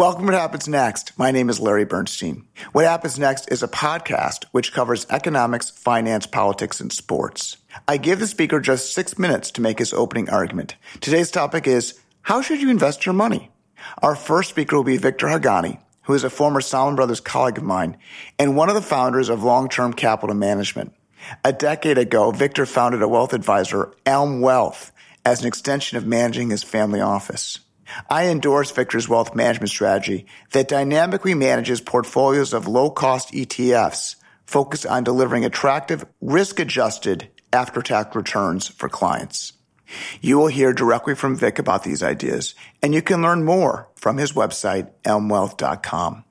Welcome to What Happens Next. My name is Larry Bernstein. What Happens Next is a podcast which covers economics, finance, politics, and sports. I give the speaker just six minutes to make his opening argument. Today's topic is How should you invest your money? Our first speaker will be Victor Haghani, who is a former Salomon Brothers colleague of mine and one of the founders of Long Term Capital Management. A decade ago, Victor founded a wealth advisor, Elm Wealth, as an extension of managing his family office. I endorse Victor's wealth management strategy that dynamically manages portfolios of low cost ETFs focused on delivering attractive risk adjusted after tax returns for clients. You will hear directly from Vic about these ideas and you can learn more from his website, elmwealth.com.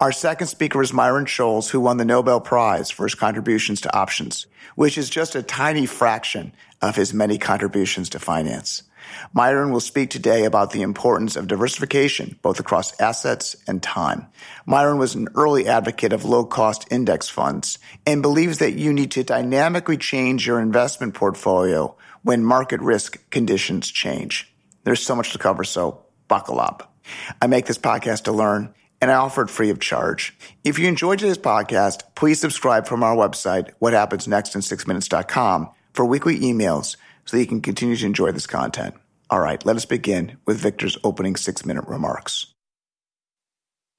Our second speaker is Myron Scholes, who won the Nobel Prize for his contributions to options, which is just a tiny fraction of his many contributions to finance. Myron will speak today about the importance of diversification, both across assets and time. Myron was an early advocate of low cost index funds and believes that you need to dynamically change your investment portfolio when market risk conditions change. There's so much to cover, so buckle up. I make this podcast to learn and I offer it free of charge. If you enjoyed today's podcast, please subscribe from our website, whathappensnextin6minutes.com for weekly emails so you can continue to enjoy this content. All right, let us begin with Victor's opening six minute remarks.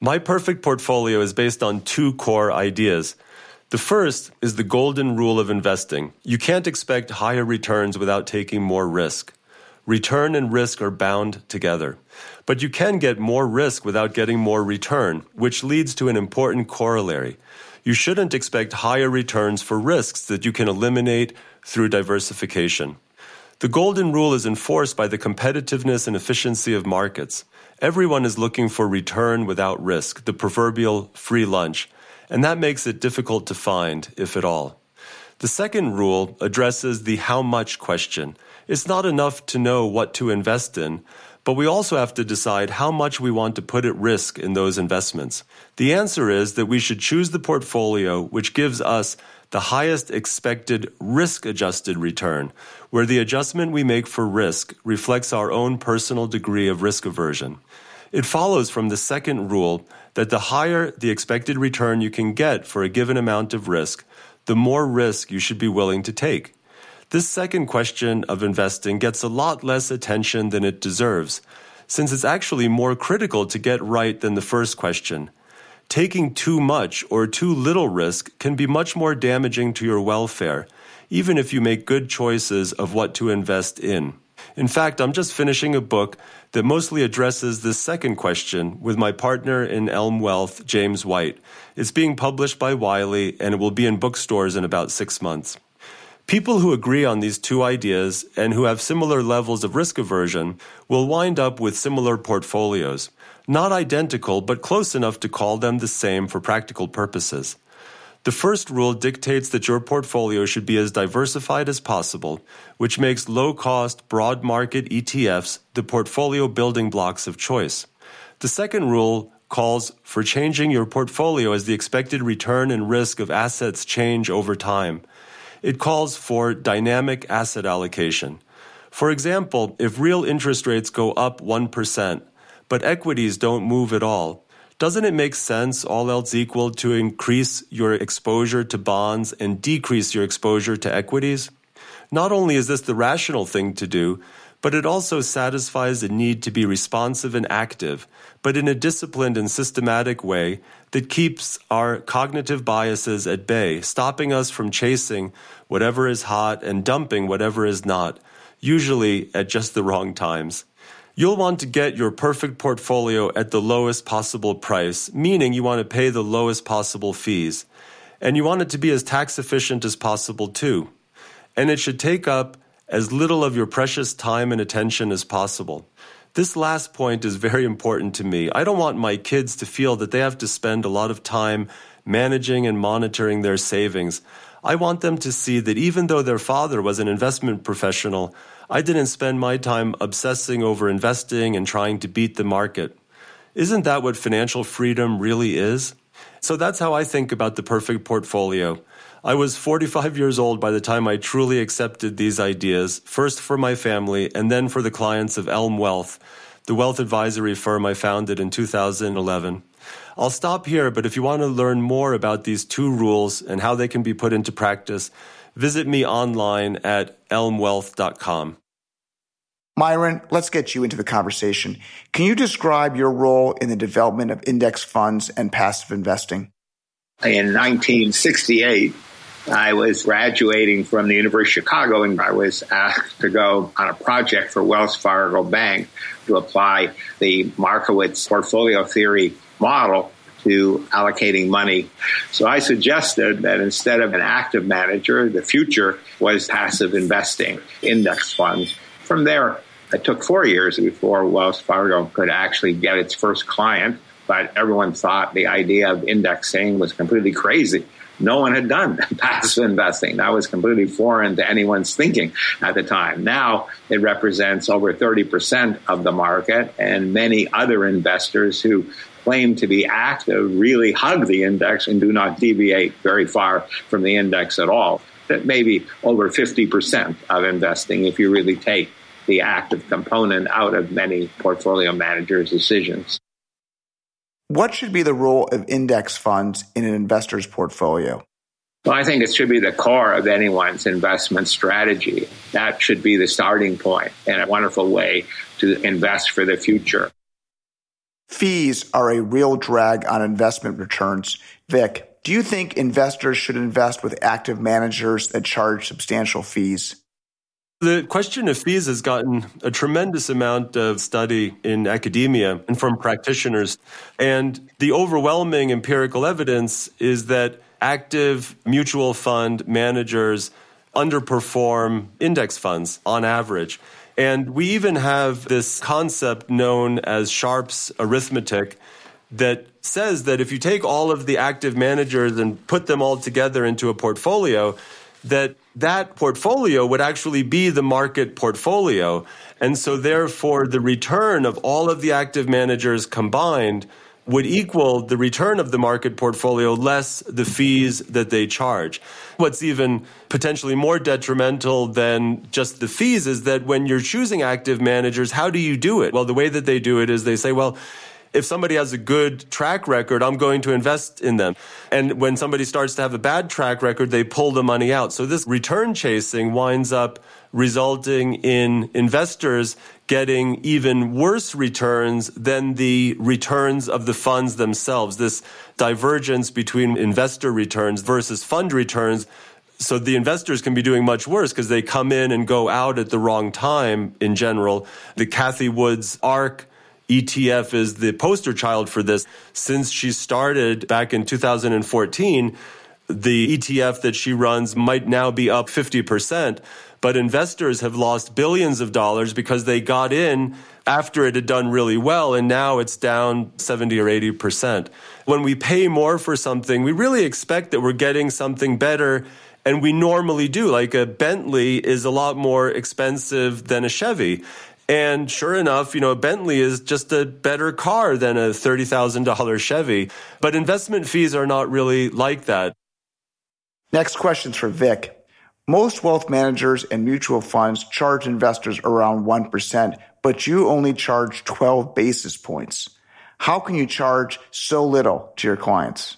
My perfect portfolio is based on two core ideas. The first is the golden rule of investing. You can't expect higher returns without taking more risk. Return and risk are bound together. But you can get more risk without getting more return, which leads to an important corollary. You shouldn't expect higher returns for risks that you can eliminate through diversification. The golden rule is enforced by the competitiveness and efficiency of markets. Everyone is looking for return without risk, the proverbial free lunch, and that makes it difficult to find, if at all. The second rule addresses the how much question. It's not enough to know what to invest in, but we also have to decide how much we want to put at risk in those investments. The answer is that we should choose the portfolio which gives us the highest expected risk adjusted return, where the adjustment we make for risk reflects our own personal degree of risk aversion. It follows from the second rule that the higher the expected return you can get for a given amount of risk, the more risk you should be willing to take. This second question of investing gets a lot less attention than it deserves, since it's actually more critical to get right than the first question. Taking too much or too little risk can be much more damaging to your welfare, even if you make good choices of what to invest in. In fact, I'm just finishing a book that mostly addresses this second question with my partner in Elm Wealth, James White. It's being published by Wiley and it will be in bookstores in about six months. People who agree on these two ideas and who have similar levels of risk aversion will wind up with similar portfolios. Not identical, but close enough to call them the same for practical purposes. The first rule dictates that your portfolio should be as diversified as possible, which makes low cost, broad market ETFs the portfolio building blocks of choice. The second rule calls for changing your portfolio as the expected return and risk of assets change over time. It calls for dynamic asset allocation. For example, if real interest rates go up 1%, but equities don't move at all. Doesn't it make sense, all else equal, to increase your exposure to bonds and decrease your exposure to equities? Not only is this the rational thing to do, but it also satisfies the need to be responsive and active, but in a disciplined and systematic way that keeps our cognitive biases at bay, stopping us from chasing whatever is hot and dumping whatever is not, usually at just the wrong times. You'll want to get your perfect portfolio at the lowest possible price, meaning you want to pay the lowest possible fees. And you want it to be as tax efficient as possible too. And it should take up as little of your precious time and attention as possible. This last point is very important to me. I don't want my kids to feel that they have to spend a lot of time managing and monitoring their savings. I want them to see that even though their father was an investment professional, I didn't spend my time obsessing over investing and trying to beat the market. Isn't that what financial freedom really is? So that's how I think about the perfect portfolio. I was 45 years old by the time I truly accepted these ideas, first for my family and then for the clients of Elm Wealth. the wealth advisory firm I founded in 2011. I'll stop here, but if you want to learn more about these two rules and how they can be put into practice, visit me online at elmwealth.com. Myron, let's get you into the conversation. Can you describe your role in the development of index funds and passive investing? In 1968, I was graduating from the University of Chicago and I was asked to go on a project for Wells Fargo Bank to apply the Markowitz portfolio theory model to allocating money. So I suggested that instead of an active manager, the future was passive investing, index funds. From there, it took four years before Wells Fargo could actually get its first client, but everyone thought the idea of indexing was completely crazy. No one had done passive investing. That was completely foreign to anyone's thinking at the time. Now it represents over 30% of the market and many other investors who claim to be active really hug the index and do not deviate very far from the index at all. That maybe over 50% of investing if you really take the active component out of many portfolio managers' decisions. What should be the role of index funds in an investor's portfolio? Well, I think it should be the core of anyone's investment strategy. That should be the starting point and a wonderful way to invest for the future. Fees are a real drag on investment returns. Vic, do you think investors should invest with active managers that charge substantial fees? The question of fees has gotten a tremendous amount of study in academia and from practitioners. And the overwhelming empirical evidence is that active mutual fund managers underperform index funds on average. And we even have this concept known as Sharpe's arithmetic that says that if you take all of the active managers and put them all together into a portfolio, that that portfolio would actually be the market portfolio. And so therefore the return of all of the active managers combined would equal the return of the market portfolio less the fees that they charge. What's even potentially more detrimental than just the fees is that when you're choosing active managers, how do you do it? Well, the way that they do it is they say, well, if somebody has a good track record, I'm going to invest in them. And when somebody starts to have a bad track record, they pull the money out. So this return chasing winds up resulting in investors getting even worse returns than the returns of the funds themselves. This divergence between investor returns versus fund returns so the investors can be doing much worse because they come in and go out at the wrong time in general. The Cathie Wood's ARK ETF is the poster child for this. Since she started back in 2014, the ETF that she runs might now be up 50%, but investors have lost billions of dollars because they got in after it had done really well and now it's down 70 or 80%. When we pay more for something, we really expect that we're getting something better and we normally do. Like a Bentley is a lot more expensive than a Chevy. And sure enough, you know, a Bentley is just a better car than a $30,000 Chevy. But investment fees are not really like that. Next question's for Vic. Most wealth managers and mutual funds charge investors around 1%, but you only charge 12 basis points. How can you charge so little to your clients?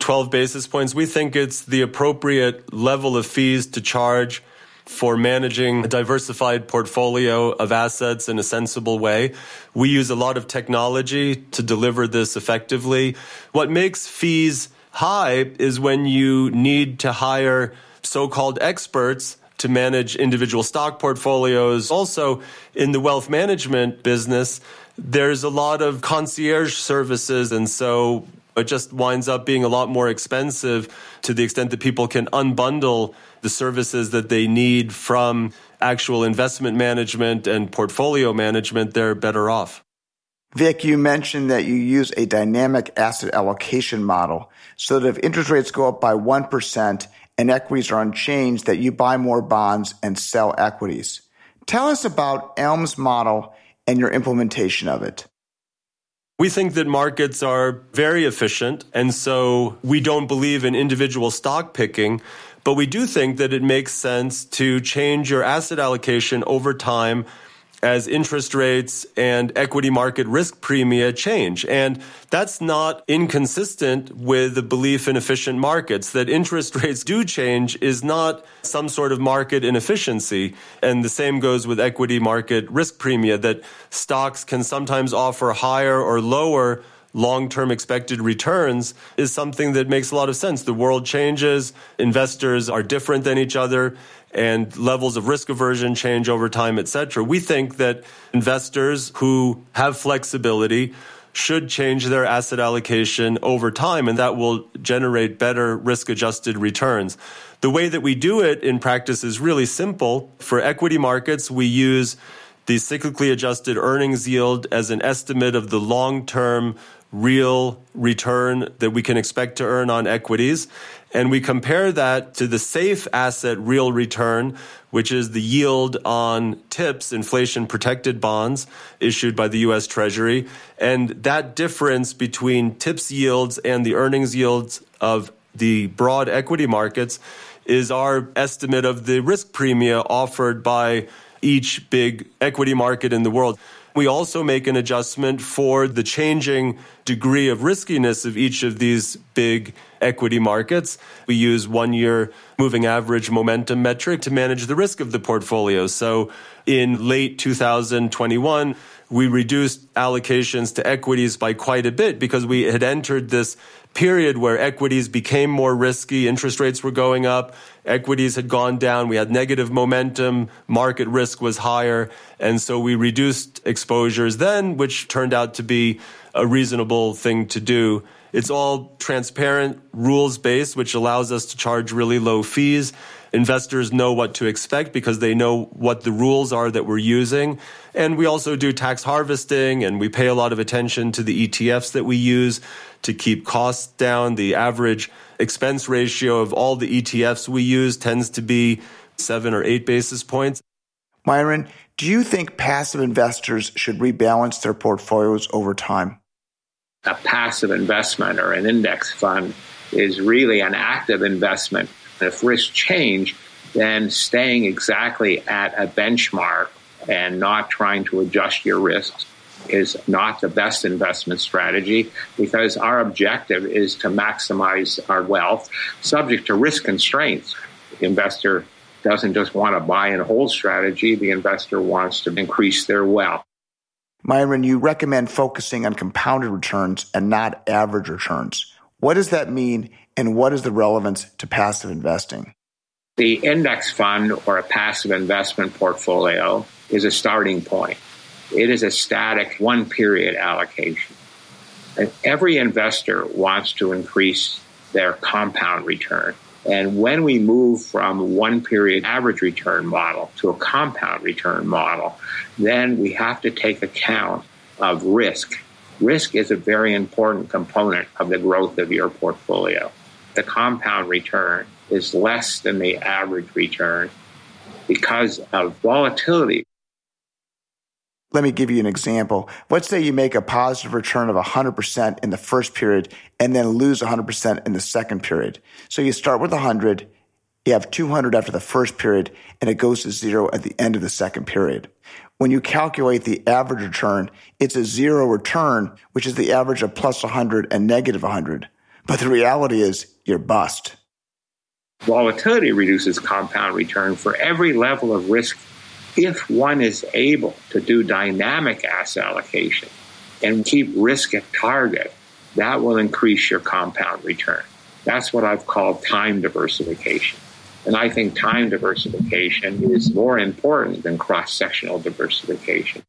12 basis points. We think it's the appropriate level of fees to charge for managing a diversified portfolio of assets in a sensible way. We use a lot of technology to deliver this effectively. What makes fees high is when you need to hire so-called experts to manage individual stock portfolios. Also, in the wealth management business, there's a lot of concierge services. And so it just winds up being a lot more expensive to the extent that people can unbundle the services that they need from actual investment management and portfolio management, they're better off. Vic, you mentioned that you use a dynamic asset allocation model so that if interest rates go up by 1% and equities are unchanged, that you buy more bonds and sell equities. Tell us about Elm's model and your implementation of it. We think that markets are very efficient, and so we don't believe in individual stock picking, but we do think that it makes sense to change your asset allocation over time as interest rates and equity market risk premia change. And that's not inconsistent with the belief in efficient markets. That interest rates do change is not some sort of market inefficiency. And the same goes with equity market risk premia, that stocks can sometimes offer higher or lower long term expected returns is something that makes a lot of sense. The world changes, investors are different than each other and levels of risk aversion change over time, et cetera. We think that investors who have flexibility should change their asset allocation over time, and that will generate better risk adjusted returns. The way that we do it in practice is really simple. For equity markets, we use the cyclically adjusted earnings yield as an estimate of the long term real return that we can expect to earn on equities. And we compare that to the safe asset real return, which is the yield on TIPS, inflation protected bonds issued by the US Treasury. And that difference between TIPS yields and the earnings yields of the broad equity markets is our estimate of the risk premia offered by each big equity market in the world. We also make an adjustment for the changing degree of riskiness of each of these big equity markets. We use one year moving average momentum metric to manage the risk of the portfolio. So in late 2021, we reduced allocations to equities by quite a bit because we had entered this period where equities became more risky, interest rates were going up, equities had gone down, we had negative momentum, market risk was higher, and so we reduced exposures then, which turned out to be a reasonable thing to do. It's all transparent, rules based, which allows us to charge really low fees. Investors know what to expect because they know what the rules are that we're using. And we also do tax harvesting and we pay a lot of attention to the ETFs that we use to keep costs down. The average expense ratio of all the ETFs we use tends to be seven or eight basis points. Myron, do you think passive investors should rebalance their portfolios over time? A passive investment or an index fund is really an active investment. If risks change, then staying exactly at a benchmark and not trying to adjust your risks is not the best investment strategy because our objective is to maximize our wealth subject to risk constraints. The investor doesn't just want to buy and hold strategy, the investor wants to increase their wealth. Myron, you recommend focusing on compounded returns and not average returns. What does that mean, and what is the relevance to passive investing? The index fund or a passive investment portfolio is a starting point. It is a static one period allocation. And every investor wants to increase their compound return. And when we move from one period average return model to a compound return model, then we have to take account of risk. Risk is a very important component of the growth of your portfolio. The compound return is less than the average return because of volatility. Let me give you an example. Let's say you make a positive return of 100% in the first period and then lose 100% in the second period. So you start with 100, you have 200 after the first period, and it goes to zero at the end of the second period. When you calculate the average return, it's a zero return, which is the average of plus 100 and negative 100. But the reality is you're bust. Volatility reduces compound return for every level of risk if one is able to do dynamic asset allocation and keep risk at target, that will increase your compound return. That's what I've called time diversification. And I think time diversification is more important than cross sectional diversification.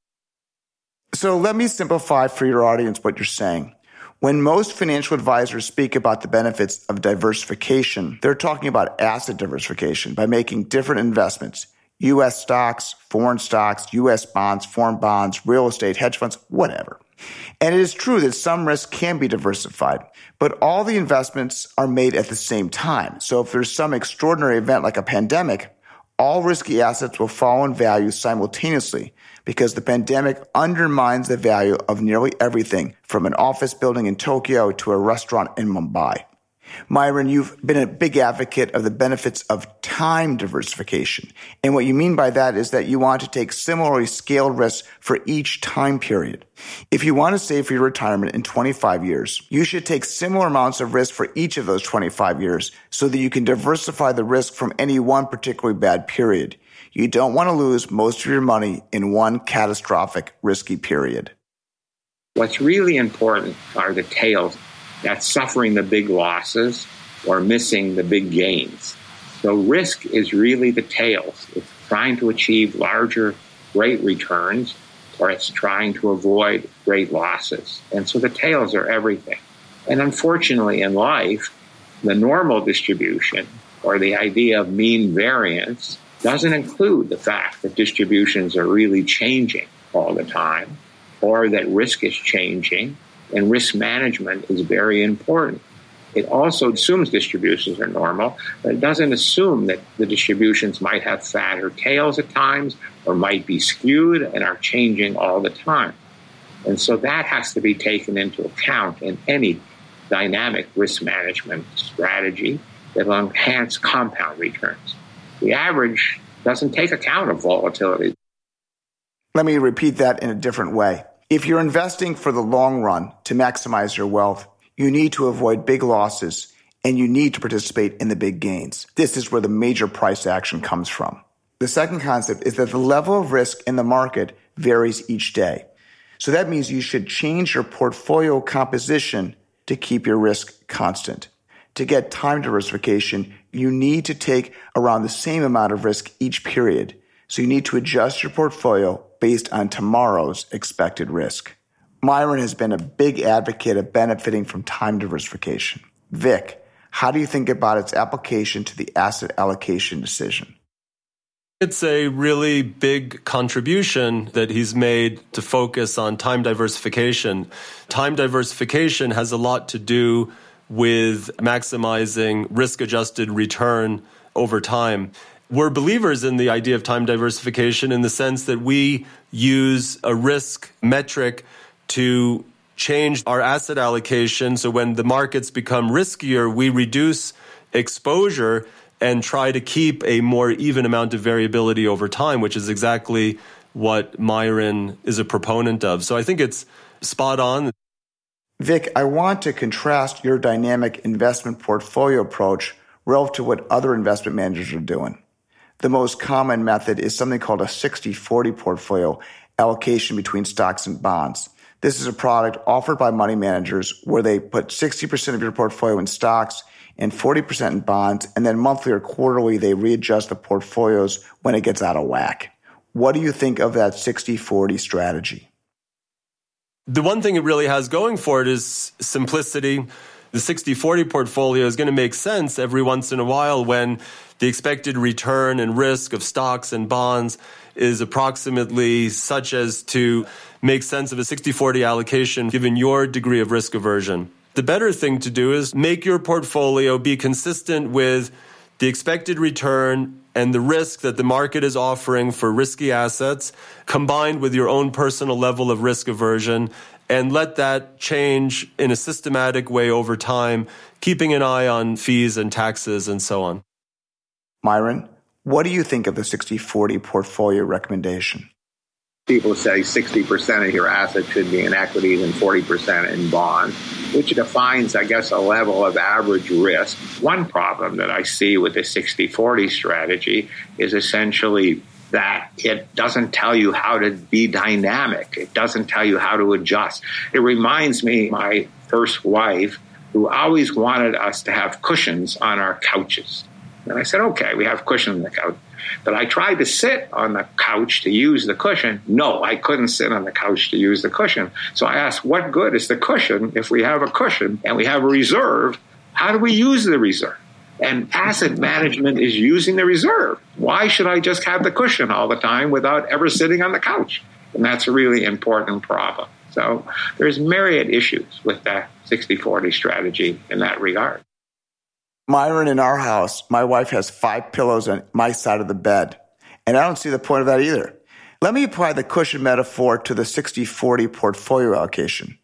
So let me simplify for your audience what you're saying. When most financial advisors speak about the benefits of diversification, they're talking about asset diversification by making different investments US stocks, foreign stocks, US bonds, foreign bonds, real estate, hedge funds, whatever. And it is true that some risk can be diversified, but all the investments are made at the same time. So if there's some extraordinary event like a pandemic, all risky assets will fall in value simultaneously because the pandemic undermines the value of nearly everything from an office building in Tokyo to a restaurant in Mumbai. Myron, you've been a big advocate of the benefits of time diversification. And what you mean by that is that you want to take similarly scaled risks for each time period. If you want to save for your retirement in 25 years, you should take similar amounts of risk for each of those 25 years so that you can diversify the risk from any one particularly bad period. You don't want to lose most of your money in one catastrophic risky period. What's really important are the tails that's suffering the big losses or missing the big gains. So risk is really the tails. It's trying to achieve larger rate returns or it's trying to avoid great losses. And so the tails are everything. And unfortunately in life, the normal distribution or the idea of mean variance doesn't include the fact that distributions are really changing all the time or that risk is changing and risk management is very important. It also assumes distributions are normal, but it doesn't assume that the distributions might have fatter tails at times or might be skewed and are changing all the time. And so that has to be taken into account in any dynamic risk management strategy that will enhance compound returns. The average doesn't take account of volatility. Let me repeat that in a different way. If you're investing for the long run to maximize your wealth, you need to avoid big losses and you need to participate in the big gains. This is where the major price action comes from. The second concept is that the level of risk in the market varies each day. So that means you should change your portfolio composition to keep your risk constant. To get time diversification, you need to take around the same amount of risk each period. So you need to adjust your portfolio based on tomorrow's expected risk. Myron has been a big advocate of benefiting from time diversification. Vic, how do you think about its application to the asset allocation decision? It's a really big contribution that he's made to focus on time diversification. Time diversification has a lot to do with maximizing risk adjusted return over time we're believers in the idea of time diversification in the sense that we use a risk metric to change our asset allocation. So when the markets become riskier, we reduce exposure and try to keep a more even amount of variability over time, which is exactly what Myron is a proponent of. So I think it's spot on. Vic, I want to contrast your dynamic investment portfolio approach relative to what other investment managers are doing. The most common method is something called a 60-40 portfolio allocation between stocks and bonds. This is a product offered by money managers where they put 60% of your portfolio in stocks and 40% in bonds, and then monthly or quarterly they readjust the portfolios when it gets out of whack. What do you think of that 60-40 strategy? The one thing it really has going for it is simplicity. The 60-40 portfolio is going to make sense every once in a while when the expected return and risk of stocks and bonds is approximately such as to make sense of a 60 40 allocation given your degree of risk aversion. The better thing to do is make your portfolio be consistent with the expected return and the risk that the market is offering for risky assets combined with your own personal level of risk aversion and let that change in a systematic way over time, keeping an eye on fees and taxes and so on. Myron, what do you think of the 60 40 portfolio recommendation? People say 60% of your assets should be in equities and 40% in bonds, which defines, I guess, a level of average risk. One problem that I see with the 60 40 strategy is essentially that it doesn't tell you how to be dynamic. It doesn't tell you how to adjust. It reminds me my first wife who always wanted us to have cushions on our couches. And I said, okay, we have cushion on the couch. But I tried to sit on the couch to use the cushion. No, I couldn't sit on the couch to use the cushion. So I asked, what good is the cushion if we have a cushion and we have a reserve? How do we use the reserve? And asset management is using the reserve. Why should I just have the cushion all the time without ever sitting on the couch? And that's a really important problem. So there's myriad issues with that 60-40 strategy in that regard. Myron, in our house, my wife has five pillows on my side of the bed. And I don't see the point of that either. Let me apply the cushion metaphor to the 60 40 portfolio allocation.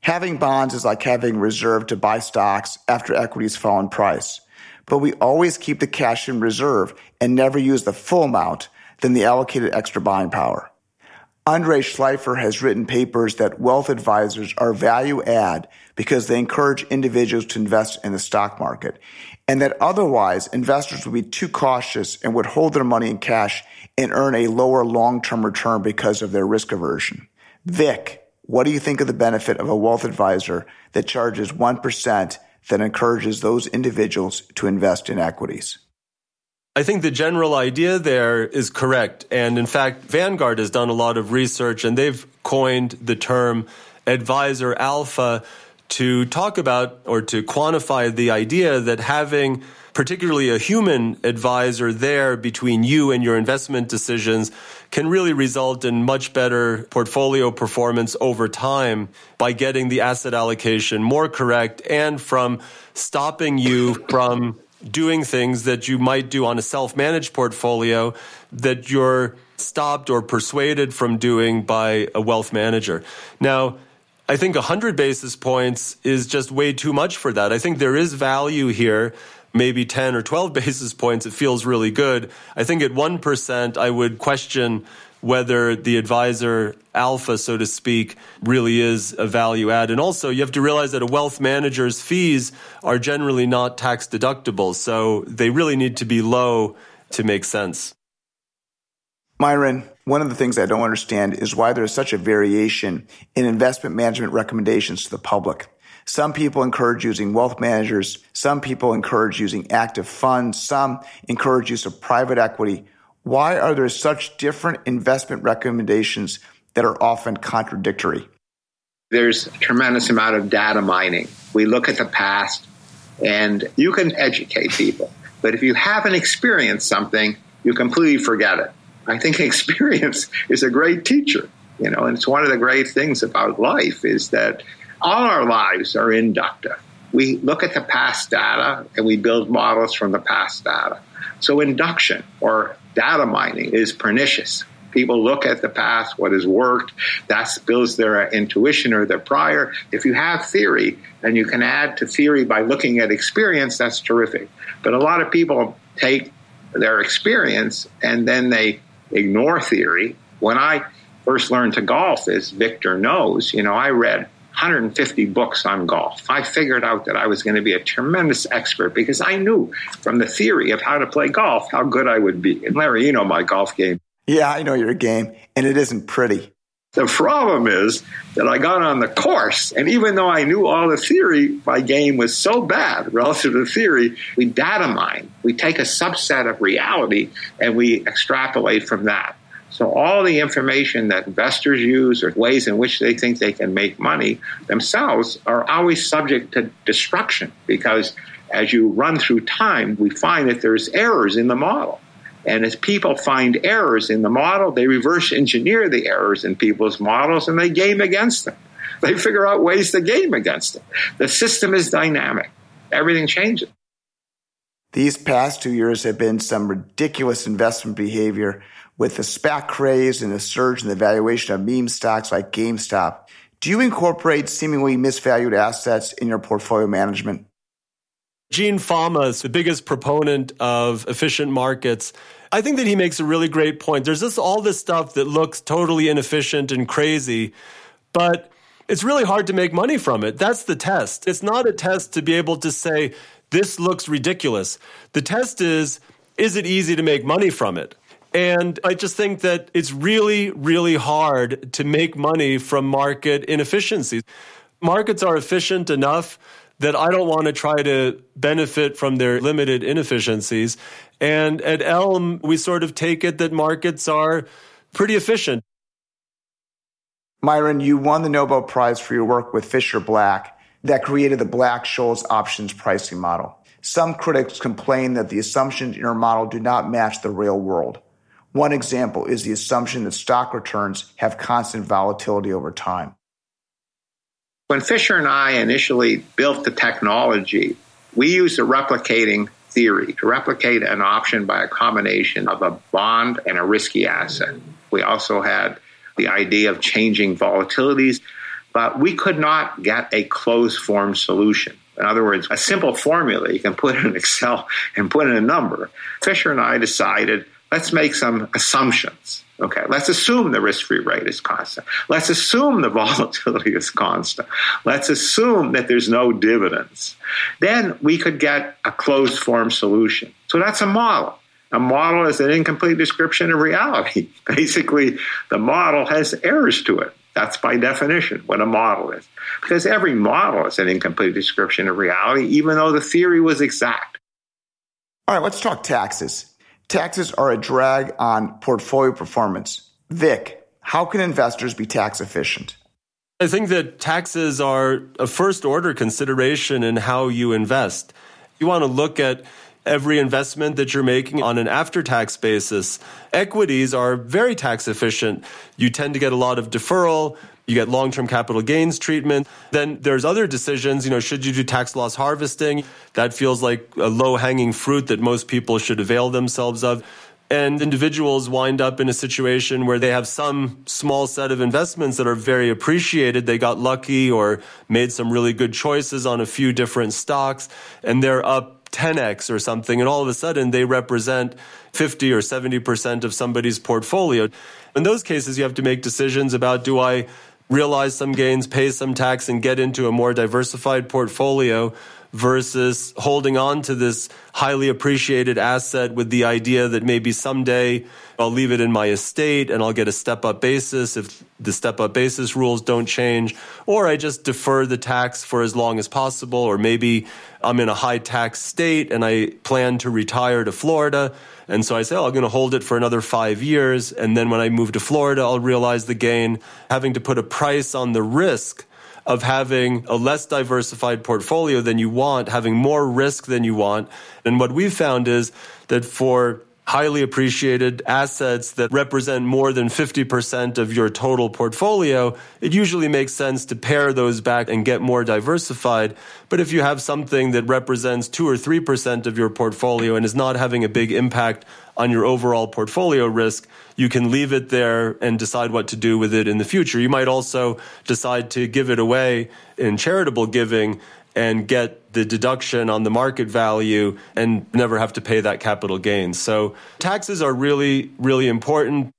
Having bonds is like having reserve to buy stocks after equities fall in price. But we always keep the cash in reserve and never use the full amount, then the allocated extra buying power. Andrei Shleifer has written papers that wealth advisors are value add because they encourage individuals to invest in the stock market and that otherwise investors would be too cautious and would hold their money in cash and earn a lower long-term return because of their risk aversion. Vic, what do you think of the benefit of a wealth advisor that charges 1% that encourages those individuals to invest in equities? I think the general idea there is correct. And in fact, Vanguard has done a lot of research and they've coined the term advisor alpha to talk about or to quantify the idea that having particularly a human advisor there between you and your investment decisions can really result in much better portfolio performance over time by getting the asset allocation more correct and from stopping you from doing things that you might do on a self-managed portfolio that you're stopped or persuaded from doing by a wealth manager. Now, I think 100 basis points is just way too much for that. I think there is value here. Maybe 10 or 12 basis points, it feels really good. I think at 1%, I would question whether the advisor alpha, so to speak, really is a value add. And also, you have to realize that a wealth manager's fees are generally not tax deductible. So they really need to be low to make sense. Myron, one of the things I don't understand is why there's such a variation in investment management recommendations to the public. Some people encourage using wealth managers. Some people encourage using active funds. Some encourage use of private equity. Why are there such different investment recommendations that are often contradictory? There's a tremendous amount of data mining. We look at the past and you can educate people. But if you haven't experienced something, you completely forget it. I think experience is a great teacher, you know, and it's one of the great things about life is that all our lives are inductive. We look at the past data and we build models from the past data. So induction or data mining is pernicious. People look at the past, what has worked, that builds their uh, intuition or their prior. If you have theory and you can add to theory by looking at experience, that's terrific. But a lot of people take their experience and then they ignore theory. When I first learned to golf, as Victor knows, you know, I read 150 books on golf. I figured out that I was going to be a tremendous expert because I knew from the theory of how to play golf how good I would be. And Larry, you know my golf game. Yeah, I know your game, and it isn't pretty. The problem is that I got on the course, and even though I knew all the theory, my game was so bad relative to theory. We data mine. We take a subset of reality and we extrapolate from that. So all the information that investors use or ways in which they think they can make money themselves are always subject to destruction because as you run through time, we find that there's errors in the model. And as people find errors in the model, they reverse engineer the errors in people's models and they game against them. They figure out ways to game against them. The system is dynamic. Everything changes. These past two years have been some ridiculous investment behavior with the SPAC craze and the surge in the valuation of meme stocks like GameStop. Do you incorporate seemingly misvalued assets in your portfolio management? Gene Fama is the biggest proponent of efficient markets. I think that he makes a really great point. There's just all this stuff that looks totally inefficient and crazy, but it's really hard to make money from it. That's the test. It's not a test to be able to say, this looks ridiculous. The test is, is it easy to make money from it? And I just think that it's really, really hard to make money from market inefficiencies. Markets are efficient enough that I don't want to try to benefit from their limited inefficiencies. And at Elm, we sort of take it that markets are pretty efficient. Myron, you won the Nobel Prize for your work with Fischer Black that created the Black Scholes options pricing model. Some critics complain that the assumptions in your model do not match the real world. One example is the assumption that stock returns have constant volatility over time. When Fischer and I initially built the technology, we used a replicating theory to replicate an option by a combination of a bond and a risky asset. We also had the idea of changing volatilities. but we could not get a closed form solution. In other words, a simple formula you can put in Excel and put in a number. Fischer and I decided let's make some assumptions. Okay, let's assume the risk free rate is constant. Let's assume the volatility is constant. Let's assume that there's no dividends. Then we could get a closed form solution. So that's a model. A model is an incomplete description of reality. Basically, the model has errors to it. That's by definition what a model is. Because every model is an incomplete description of reality, even though the theory was exact. All right, let's talk taxes. Taxes are a drag on portfolio performance. Vic, how can investors be tax efficient? I think that taxes are a first order consideration in how you invest. You want to look at every investment that you're making on an after tax basis. Equities are very tax efficient. You tend to get a lot of deferral. You get long term capital gains treatment. Then there's other decisions. You know, should you do tax loss harvesting? That feels like a low hanging fruit that most people should avail themselves of. And individuals wind up in a situation where they have some small set of investments that are very appreciated. They got lucky or made some really good choices on a few different stocks and they're up 10x or something. And all of a sudden they represent 50 or 70% of somebody's portfolio. In those cases, you have to make decisions about do I realize some gains, pay some tax, and get into a more diversified portfolio versus holding on to this highly appreciated asset with the idea that maybe someday I'll leave it in my estate and I'll get a step up basis if the step up basis rules don't change, or I just defer the tax for as long as possible, or maybe I'm in a high tax state and I plan to retire to Florida. And so I say, oh, I'm going to hold it for another five years. And then when I move to Florida, I'll realize the gain, having to put a price on the risk of having a less diversified portfolio than you want, having more risk than you want. And what we've found is that for highly appreciated assets that represent more than 50% of your total portfolio, it usually makes sense to pare those back and get more diversified. But if you have something that represents 2 or 3% of your portfolio and is not having a big impact on your overall portfolio risk, you can leave it there and decide what to do with it in the future. You might also decide to give it away in charitable giving and get the deduction on the market value and never have to pay that capital gain. So taxes are really, really important.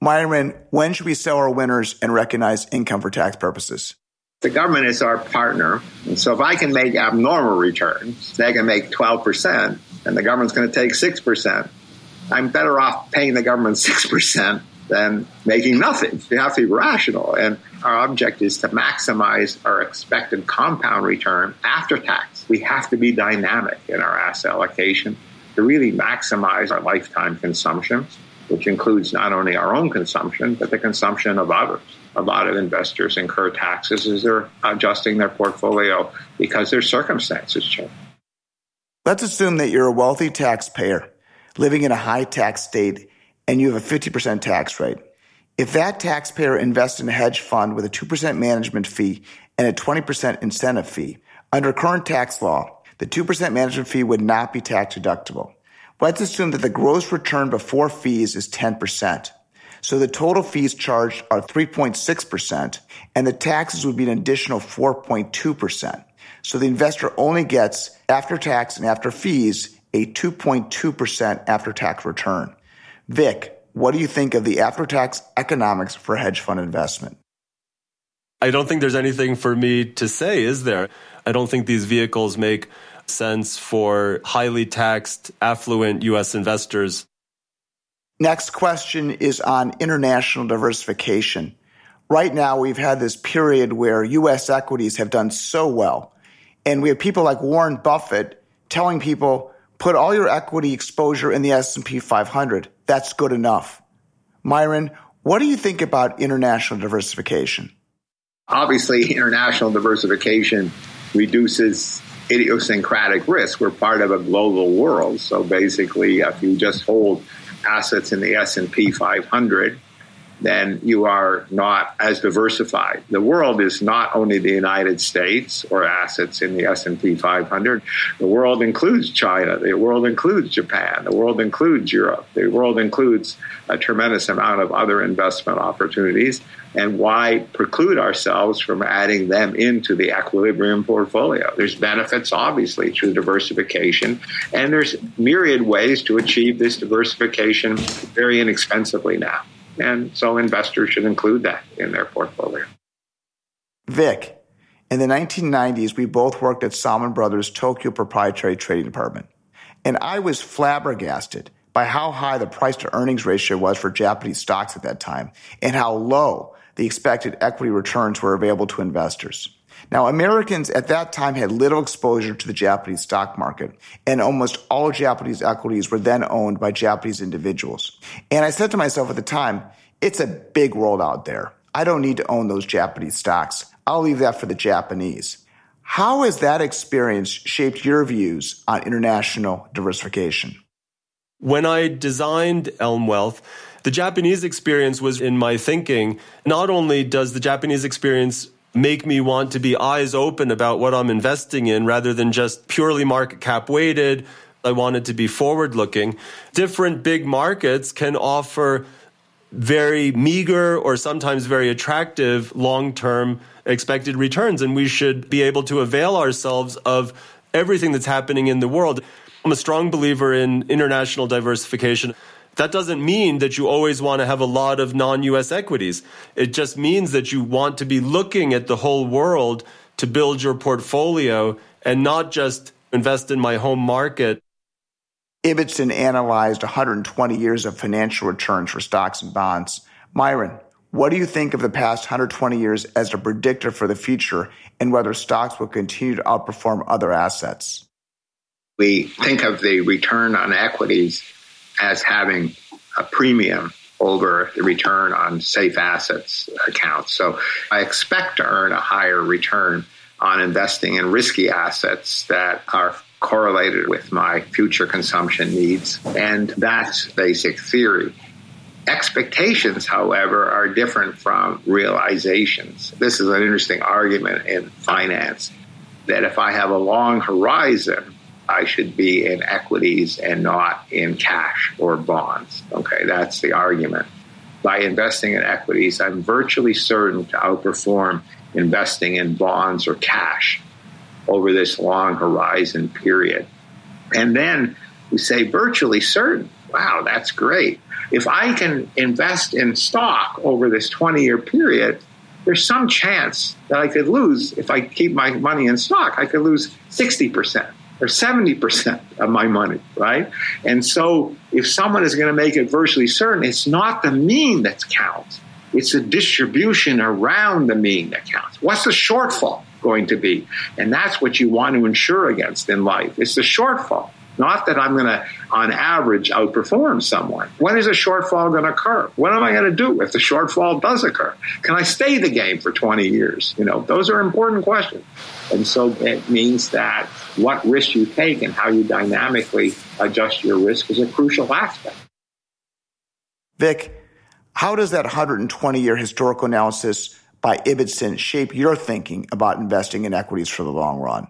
Myron, when should we sell our winners and recognize income for tax purposes? The government is our partner. And so if I can make abnormal returns, they can make 12%, and the government's going to take 6%. I'm better off paying the government 6% than making nothing. You have to be rational. And our object is to maximize our expected compound return after tax. We have to be dynamic in our asset allocation to really maximize our lifetime consumption, which includes not only our own consumption, but the consumption of others. A lot of investors incur taxes as they're adjusting their portfolio because their circumstances change. Let's assume that you're a wealthy taxpayer living in a high tax state and you have a 50% tax rate. If that taxpayer invests in a hedge fund with a 2% management fee and a 20% incentive fee, under current tax law, the 2% management fee would not be tax deductible. Let's assume that the gross return before fees is 10%. So the total fees charged are 3.6% and the taxes would be an additional 4.2%. So the investor only gets after tax and after fees a 2.2% after tax return. Vic, what do you think of the after tax economics for hedge fund investment? I don't think there's anything for me to say, is there? I don't think these vehicles make sense for highly taxed, affluent U.S. investors. Next question is on international diversification. Right now, we've had this period where U.S. equities have done so well. And we have people like Warren Buffett telling people, put all your equity exposure in the S&P 500 that's good enough. Myron, what do you think about international diversification? Obviously, international diversification reduces idiosyncratic risk. We're part of a global world. So basically, if you just hold assets in the S&P 500, then you are not as diversified. The world is not only the United States or assets in the S&P 500. The world includes China. The world includes Japan. The world includes Europe. The world includes a tremendous amount of other investment opportunities. And why preclude ourselves from adding them into the equilibrium portfolio? There's benefits, obviously, through diversification, and there's myriad ways to achieve this diversification very inexpensively now. And so investors should include that in their portfolio. Vic, in the 1990s, we both worked at Salomon Brothers Tokyo Proprietary Trading Department. And I was flabbergasted by how high the price to earnings ratio was for Japanese stocks at that time and how low the expected equity returns were available to investors. Now, Americans at that time had little exposure to the Japanese stock market, and almost all Japanese equities were then owned by Japanese individuals. And I said to myself at the time, it's a big world out there. I don't need to own those Japanese stocks. I'll leave that for the Japanese. How has that experience shaped your views on international diversification? When I designed Elm Wealth, the Japanese experience was in my thinking. Not only does the Japanese experience make me want to be eyes open about what I'm investing in rather than just purely market cap weighted. I wanted to be forward looking. Different big markets can offer very meager or sometimes very attractive long term expected returns. And we should be able to avail ourselves of everything that's happening in the world. I'm a strong believer in international diversification. That doesn't mean that you always want to have a lot of non US equities. It just means that you want to be looking at the whole world to build your portfolio and not just invest in my home market. Ibbotson analyzed 120 years of financial returns for stocks and bonds. Myron, what do you think of the past 120 years as a predictor for the future and whether stocks will continue to outperform other assets? We think of the return on equities as having a premium over the return on safe assets accounts. So I expect to earn a higher return on investing in risky assets that are correlated with my future consumption needs. And that's basic theory. Expectations, however, are different from realizations. This is an interesting argument in finance that if I have a long horizon, I should be in equities and not in cash or bonds. Okay, that's the argument. By investing in equities, I'm virtually certain to outperform investing in bonds or cash over this long horizon period. And then we say virtually certain. Wow, that's great. If I can invest in stock over this 20 year period, there's some chance that I could lose if I keep my money in stock. I could lose 60% or 70% of my money, right? And so if someone is going to make it virtually certain, it's not the mean that counts. It's the distribution around the mean that counts. What's the shortfall going to be? And that's what you want to insure against in life. It's the shortfall. Not that I'm going to, on average, outperform someone. When is a shortfall going to occur? What am I going to do if the shortfall does occur? Can I stay the game for 20 years? You know, those are important questions. And so it means that what risk you take and how you dynamically adjust your risk is a crucial aspect. Vic, how does that 120 year historical analysis by Ibbotson shape your thinking about investing in equities for the long run?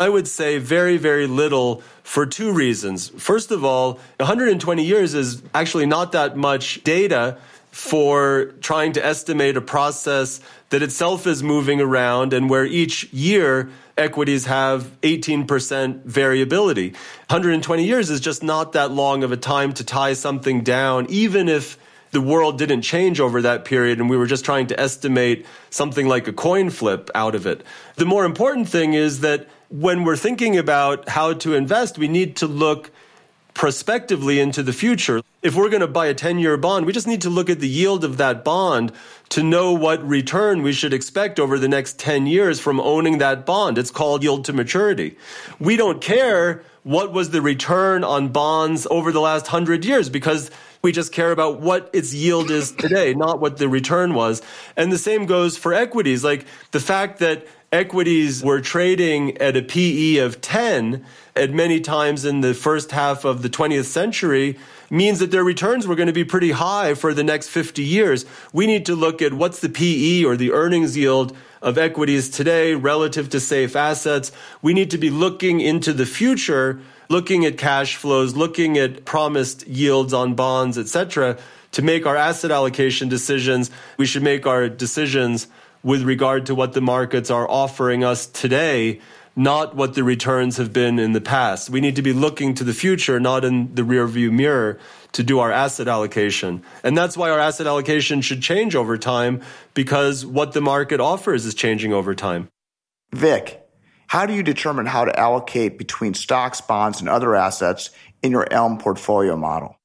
I would say very, very little for two reasons. First of all, 120 years is actually not that much data for trying to estimate a process that itself is moving around and where each year equities have 18% variability. 120 years is just not that long of a time to tie something down, even if the world didn't change over that period and we were just trying to estimate something like a coin flip out of it. The more important thing is that when we're thinking about how to invest, we need to look prospectively into the future. If we're going to buy a 10 year bond, we just need to look at the yield of that bond to know what return we should expect over the next 10 years from owning that bond. It's called yield to maturity. We don't care what was the return on bonds over the last 100 years because we just care about what its yield is today, not what the return was. And the same goes for equities. Like the fact that equities were trading at a PE of 10 at many times in the first half of the 20th century means that their returns were going to be pretty high for the next 50 years. We need to look at what's the PE or the earnings yield of equities today relative to safe assets. We need to be looking into the future, looking at cash flows, looking at promised yields on bonds, etc. To make our asset allocation decisions, we should make our decisions with regard to what the markets are offering us today, not what the returns have been in the past. We need to be looking to the future, not in the rearview mirror to do our asset allocation. And that's why our asset allocation should change over time because what the market offers is changing over time. Vic, how do you determine how to allocate between stocks, bonds, and other assets in your Elm portfolio model?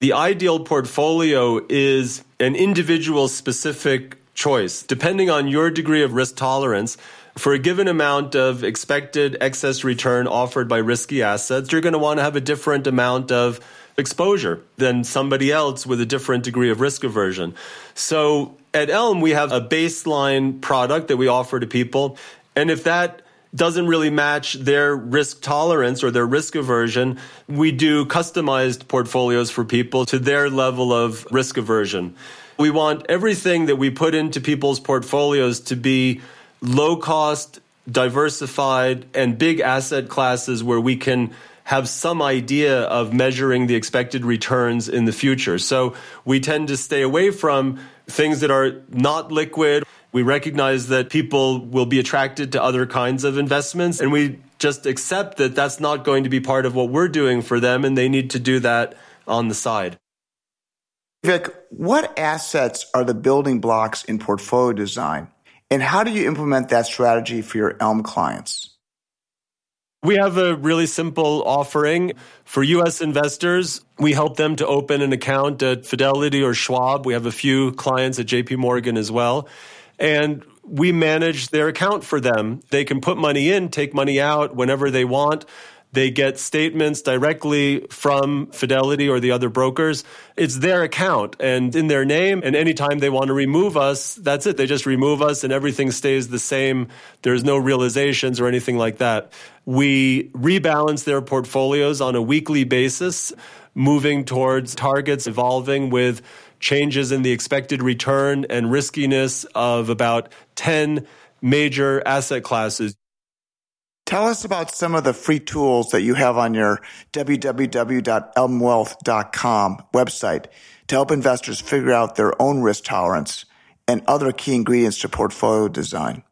The ideal portfolio is an individual specific choice. Depending on your degree of risk tolerance, for a given amount of expected excess return offered by risky assets, you're going to want to have a different amount of exposure than somebody else with a different degree of risk aversion. So at Elm, we have a baseline product that we offer to people. And if that doesn't really match their risk tolerance or their risk aversion, we do customized portfolios for people to their level of risk aversion. We want everything that we put into people's portfolios to be low cost, diversified, and big asset classes where we can have some idea of measuring the expected returns in the future. So we tend to stay away from things that are not liquid. We recognize that people will be attracted to other kinds of investments, and we just accept that that's not going to be part of what we're doing for them, and they need to do that on the side. Vic, what assets are the building blocks in portfolio design, and how do you implement that strategy for your Elm clients? We have a really simple offering for US investors. We help them to open an account at Fidelity or Schwab. We have a few clients at JP Morgan as well. And we manage their account for them. They can put money in, take money out whenever they want. They get statements directly from Fidelity or the other brokers. It's their account and in their name. And anytime they want to remove us, that's it. They just remove us and everything stays the same. There's no realizations or anything like that. We rebalance their portfolios on a weekly basis, moving towards targets evolving with changes in the expected return and riskiness of about 10 major asset classes. Tell us about some of the free tools that you have on your www.elmwealth.com website to help investors figure out their own risk tolerance and other key ingredients to portfolio design.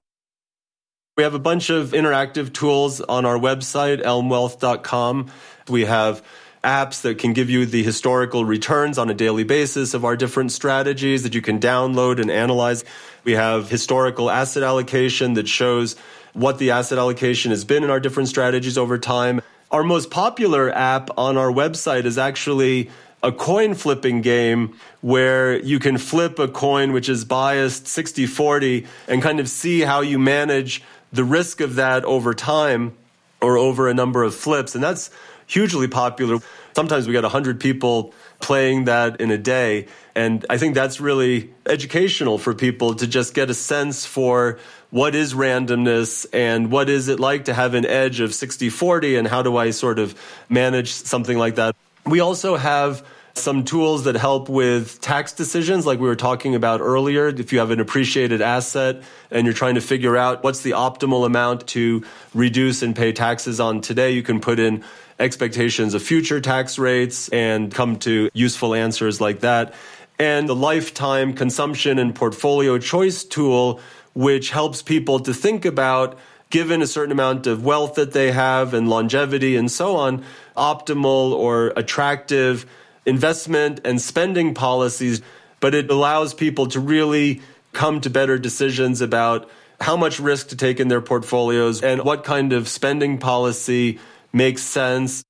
We have a bunch of interactive tools on our website, elmwealth.com. We have apps that can give you the historical returns on a daily basis of our different strategies that you can download and analyze. We have historical asset allocation that shows what the asset allocation has been in our different strategies over time. Our most popular app on our website is actually a coin flipping game where you can flip a coin which is biased 60 40 and kind of see how you manage the risk of that over time or over a number of flips. And that's hugely popular. Sometimes we get 100 people playing that in a day. And I think that's really educational for people to just get a sense for what is randomness and what is it like to have an edge of 60 40 and how do I sort of manage something like that. We also have some tools that help with tax decisions, like we were talking about earlier. If you have an appreciated asset and you're trying to figure out what's the optimal amount to reduce and pay taxes on today, you can put in expectations of future tax rates and come to useful answers like that. And the lifetime consumption and portfolio choice tool, which helps people to think about given a certain amount of wealth that they have and longevity and so on, optimal or attractive investment and spending policies. But it allows people to really come to better decisions about how much risk to take in their portfolios and what kind of spending policy makes sense.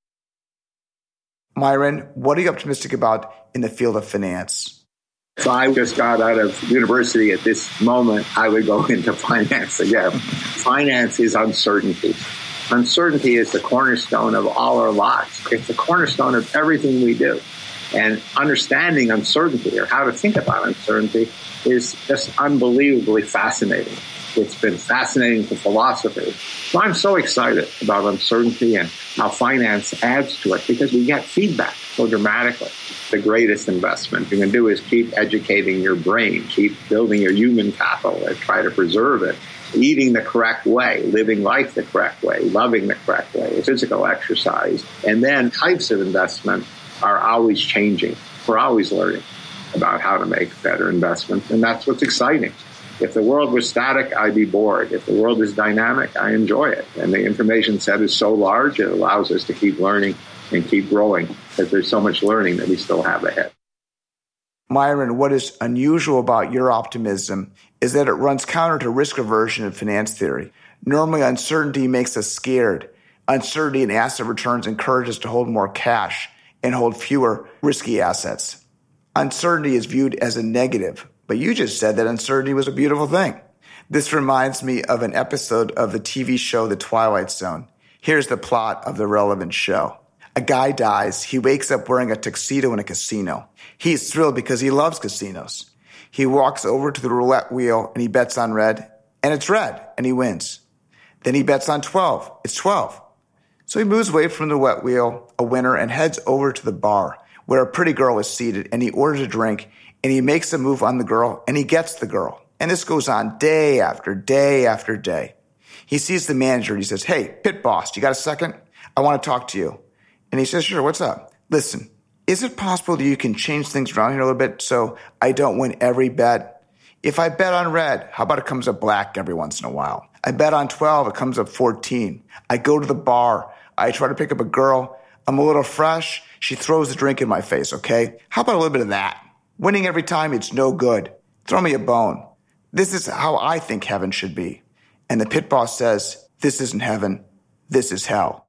Myron, what are you optimistic about in the field of finance? So I just got out of university at this moment. I would go into finance again. finance is uncertainty. Uncertainty is the cornerstone of all our lives. It's the cornerstone of everything we do. And understanding uncertainty or how to think about uncertainty is just unbelievably fascinating. It's been fascinating to philosophy. So I'm so excited about uncertainty and how finance adds to it because we get feedback so dramatically. The greatest investment you can do is keep educating your brain, keep building your human capital, and try to preserve it eating the correct way, living life the correct way, loving the correct way, physical exercise. And then types of investment are always changing. We're always learning about how to make better investments. And that's what's exciting. If the world was static, I'd be bored. If the world is dynamic, I enjoy it. And the information set is so large, it allows us to keep learning and keep growing because there's so much learning that we still have ahead. Myron, what is unusual about your optimism is that it runs counter to risk aversion in finance theory. Normally, uncertainty makes us scared. Uncertainty in asset returns encourages us to hold more cash and hold fewer risky assets. Uncertainty is viewed as a negative, but you just said that uncertainty was a beautiful thing. This reminds me of an episode of the TV show The Twilight Zone. Here's the plot of the relevant show. A guy dies. He wakes up wearing a tuxedo in a casino. He's thrilled because he loves casinos. He walks over to the roulette wheel and he bets on red, and it's red, and he wins. Then he bets on 12. It's 12. So he moves away from the roulette wheel, a winner, and heads over to the bar where a pretty girl is seated, and he orders a drink, and he makes a move on the girl, and he gets the girl. And this goes on day after day after day. He sees the manager and he says, Hey, pit boss, you got a second? I want to talk to you. And he says, Sure, what's up? Listen, is it possible that you can change things around here a little bit so I don't win every bet? If I bet on red, how about it comes up black every once in a while? I bet on 12, it comes up 14. I go to the bar, I try to pick up a girl, I'm a little fresh, she throws the drink in my face, okay? How about a little bit of that? Winning every time, it's no good. Throw me a bone. This is how I think heaven should be. And the pit boss says, This isn't heaven, this is hell.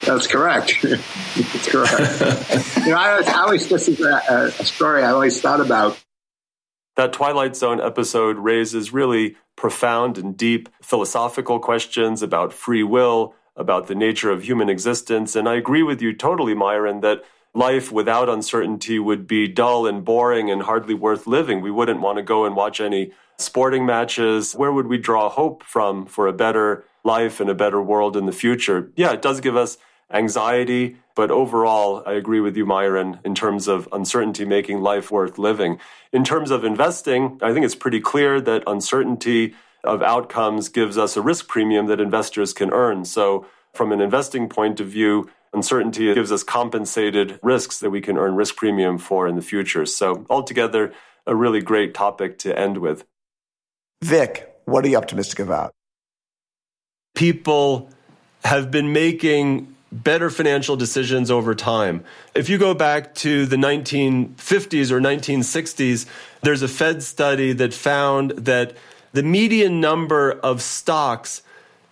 That's correct. That's correct. you know, I, always, I always this is a, a story I always thought about. That Twilight Zone episode raises really profound and deep philosophical questions about free will, about the nature of human existence. And I agree with you totally, Myron, that life without uncertainty would be dull and boring and hardly worth living. We wouldn't want to go and watch any sporting matches. Where would we draw hope from for a better life and a better world in the future? Yeah, it does give us anxiety. But overall, I agree with you, Myron, in terms of uncertainty making life worth living. In terms of investing, I think it's pretty clear that uncertainty of outcomes gives us a risk premium that investors can earn. So, from an investing point of view, uncertainty gives us compensated risks that we can earn risk premium for in the future. So, altogether, a really great topic to end with. Vic, what are you optimistic about? People have been making better financial decisions over time. If you go back to the 1950s or 1960s, there's a Fed study that found that the median number of stocks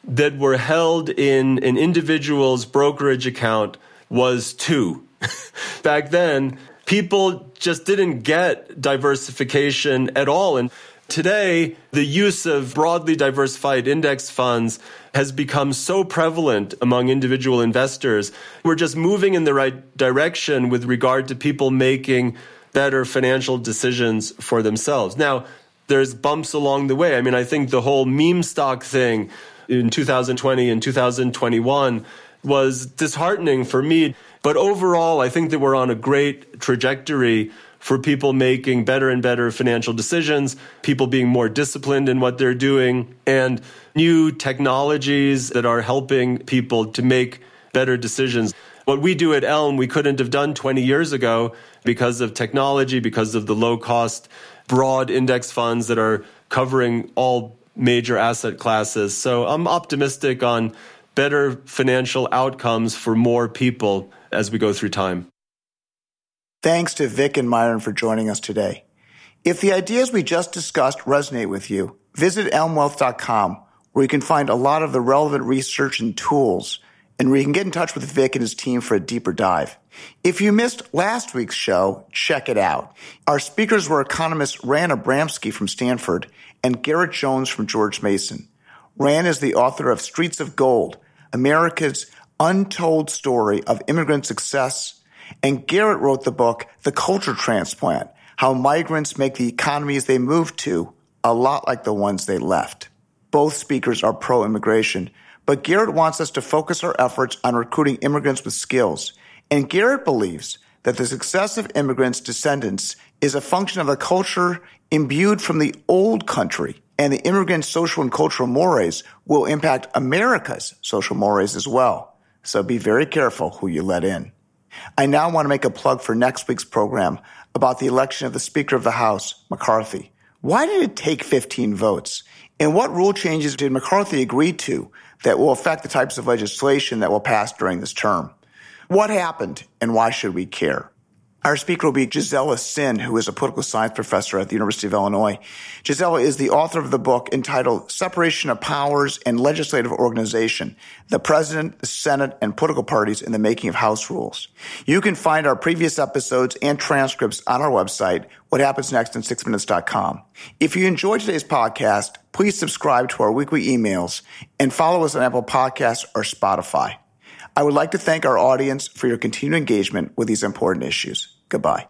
that were held in an individual's brokerage account was two. back then, people just didn't get diversification at all. And Today, the use of broadly diversified index funds has become so prevalent among individual investors. We're just moving in the right direction with regard to people making better financial decisions for themselves. Now, there's bumps along the way. I mean, I think the whole meme stock thing in 2020 and 2021 was disheartening for me. But overall, I think that we're on a great trajectory for people making better and better financial decisions, people being more disciplined in what they're doing, and new technologies that are helping people to make better decisions. What we do at Elm, we couldn't have done 20 years ago because of technology, because of the low cost, broad index funds that are covering all major asset classes. So I'm optimistic on better financial outcomes for more people as we go through time. Thanks to Vic and Myron for joining us today. If the ideas we just discussed resonate with you, visit elmwealth.com where you can find a lot of the relevant research and tools and where you can get in touch with Vic and his team for a deeper dive. If you missed last week's show, check it out. Our speakers were economists Ran Abramitzky from Stanford and Garrett Jones from George Mason. Ran is the author of Streets of Gold, America's untold story of immigrant success and Garrett wrote the book, The Culture Transplant, How Migrants Make the Economies They Move to a lot like the ones they left. Both speakers are pro immigration, but Garrett wants us to focus our efforts on recruiting immigrants with skills. And Garrett believes that the success of immigrants' descendants is a function of a culture imbued from the old country, and the immigrants' social and cultural mores will impact America's social mores as well. So be very careful who you let in. I now want to make a plug for next week's program about the election of the Speaker of the House, McCarthy. Why did it take 15 votes? And what rule changes did McCarthy agree to that will affect the types of legislation that will pass during this term? What happened and why should we care? Our speaker will be Gisela Sin, who is a political science professor at the University of Illinois. Gisela is the author of the book entitled Separation of Powers and Legislative Organization, the President, the Senate, and Political Parties in the Making of House Rules. You can find our previous episodes and transcripts on our website, whathappensnextin6minutes.com. If you enjoyed today's podcast, please subscribe to our weekly emails and follow us on Apple Podcasts or Spotify. I would like to thank our audience for your continued engagement with these important issues. Goodbye.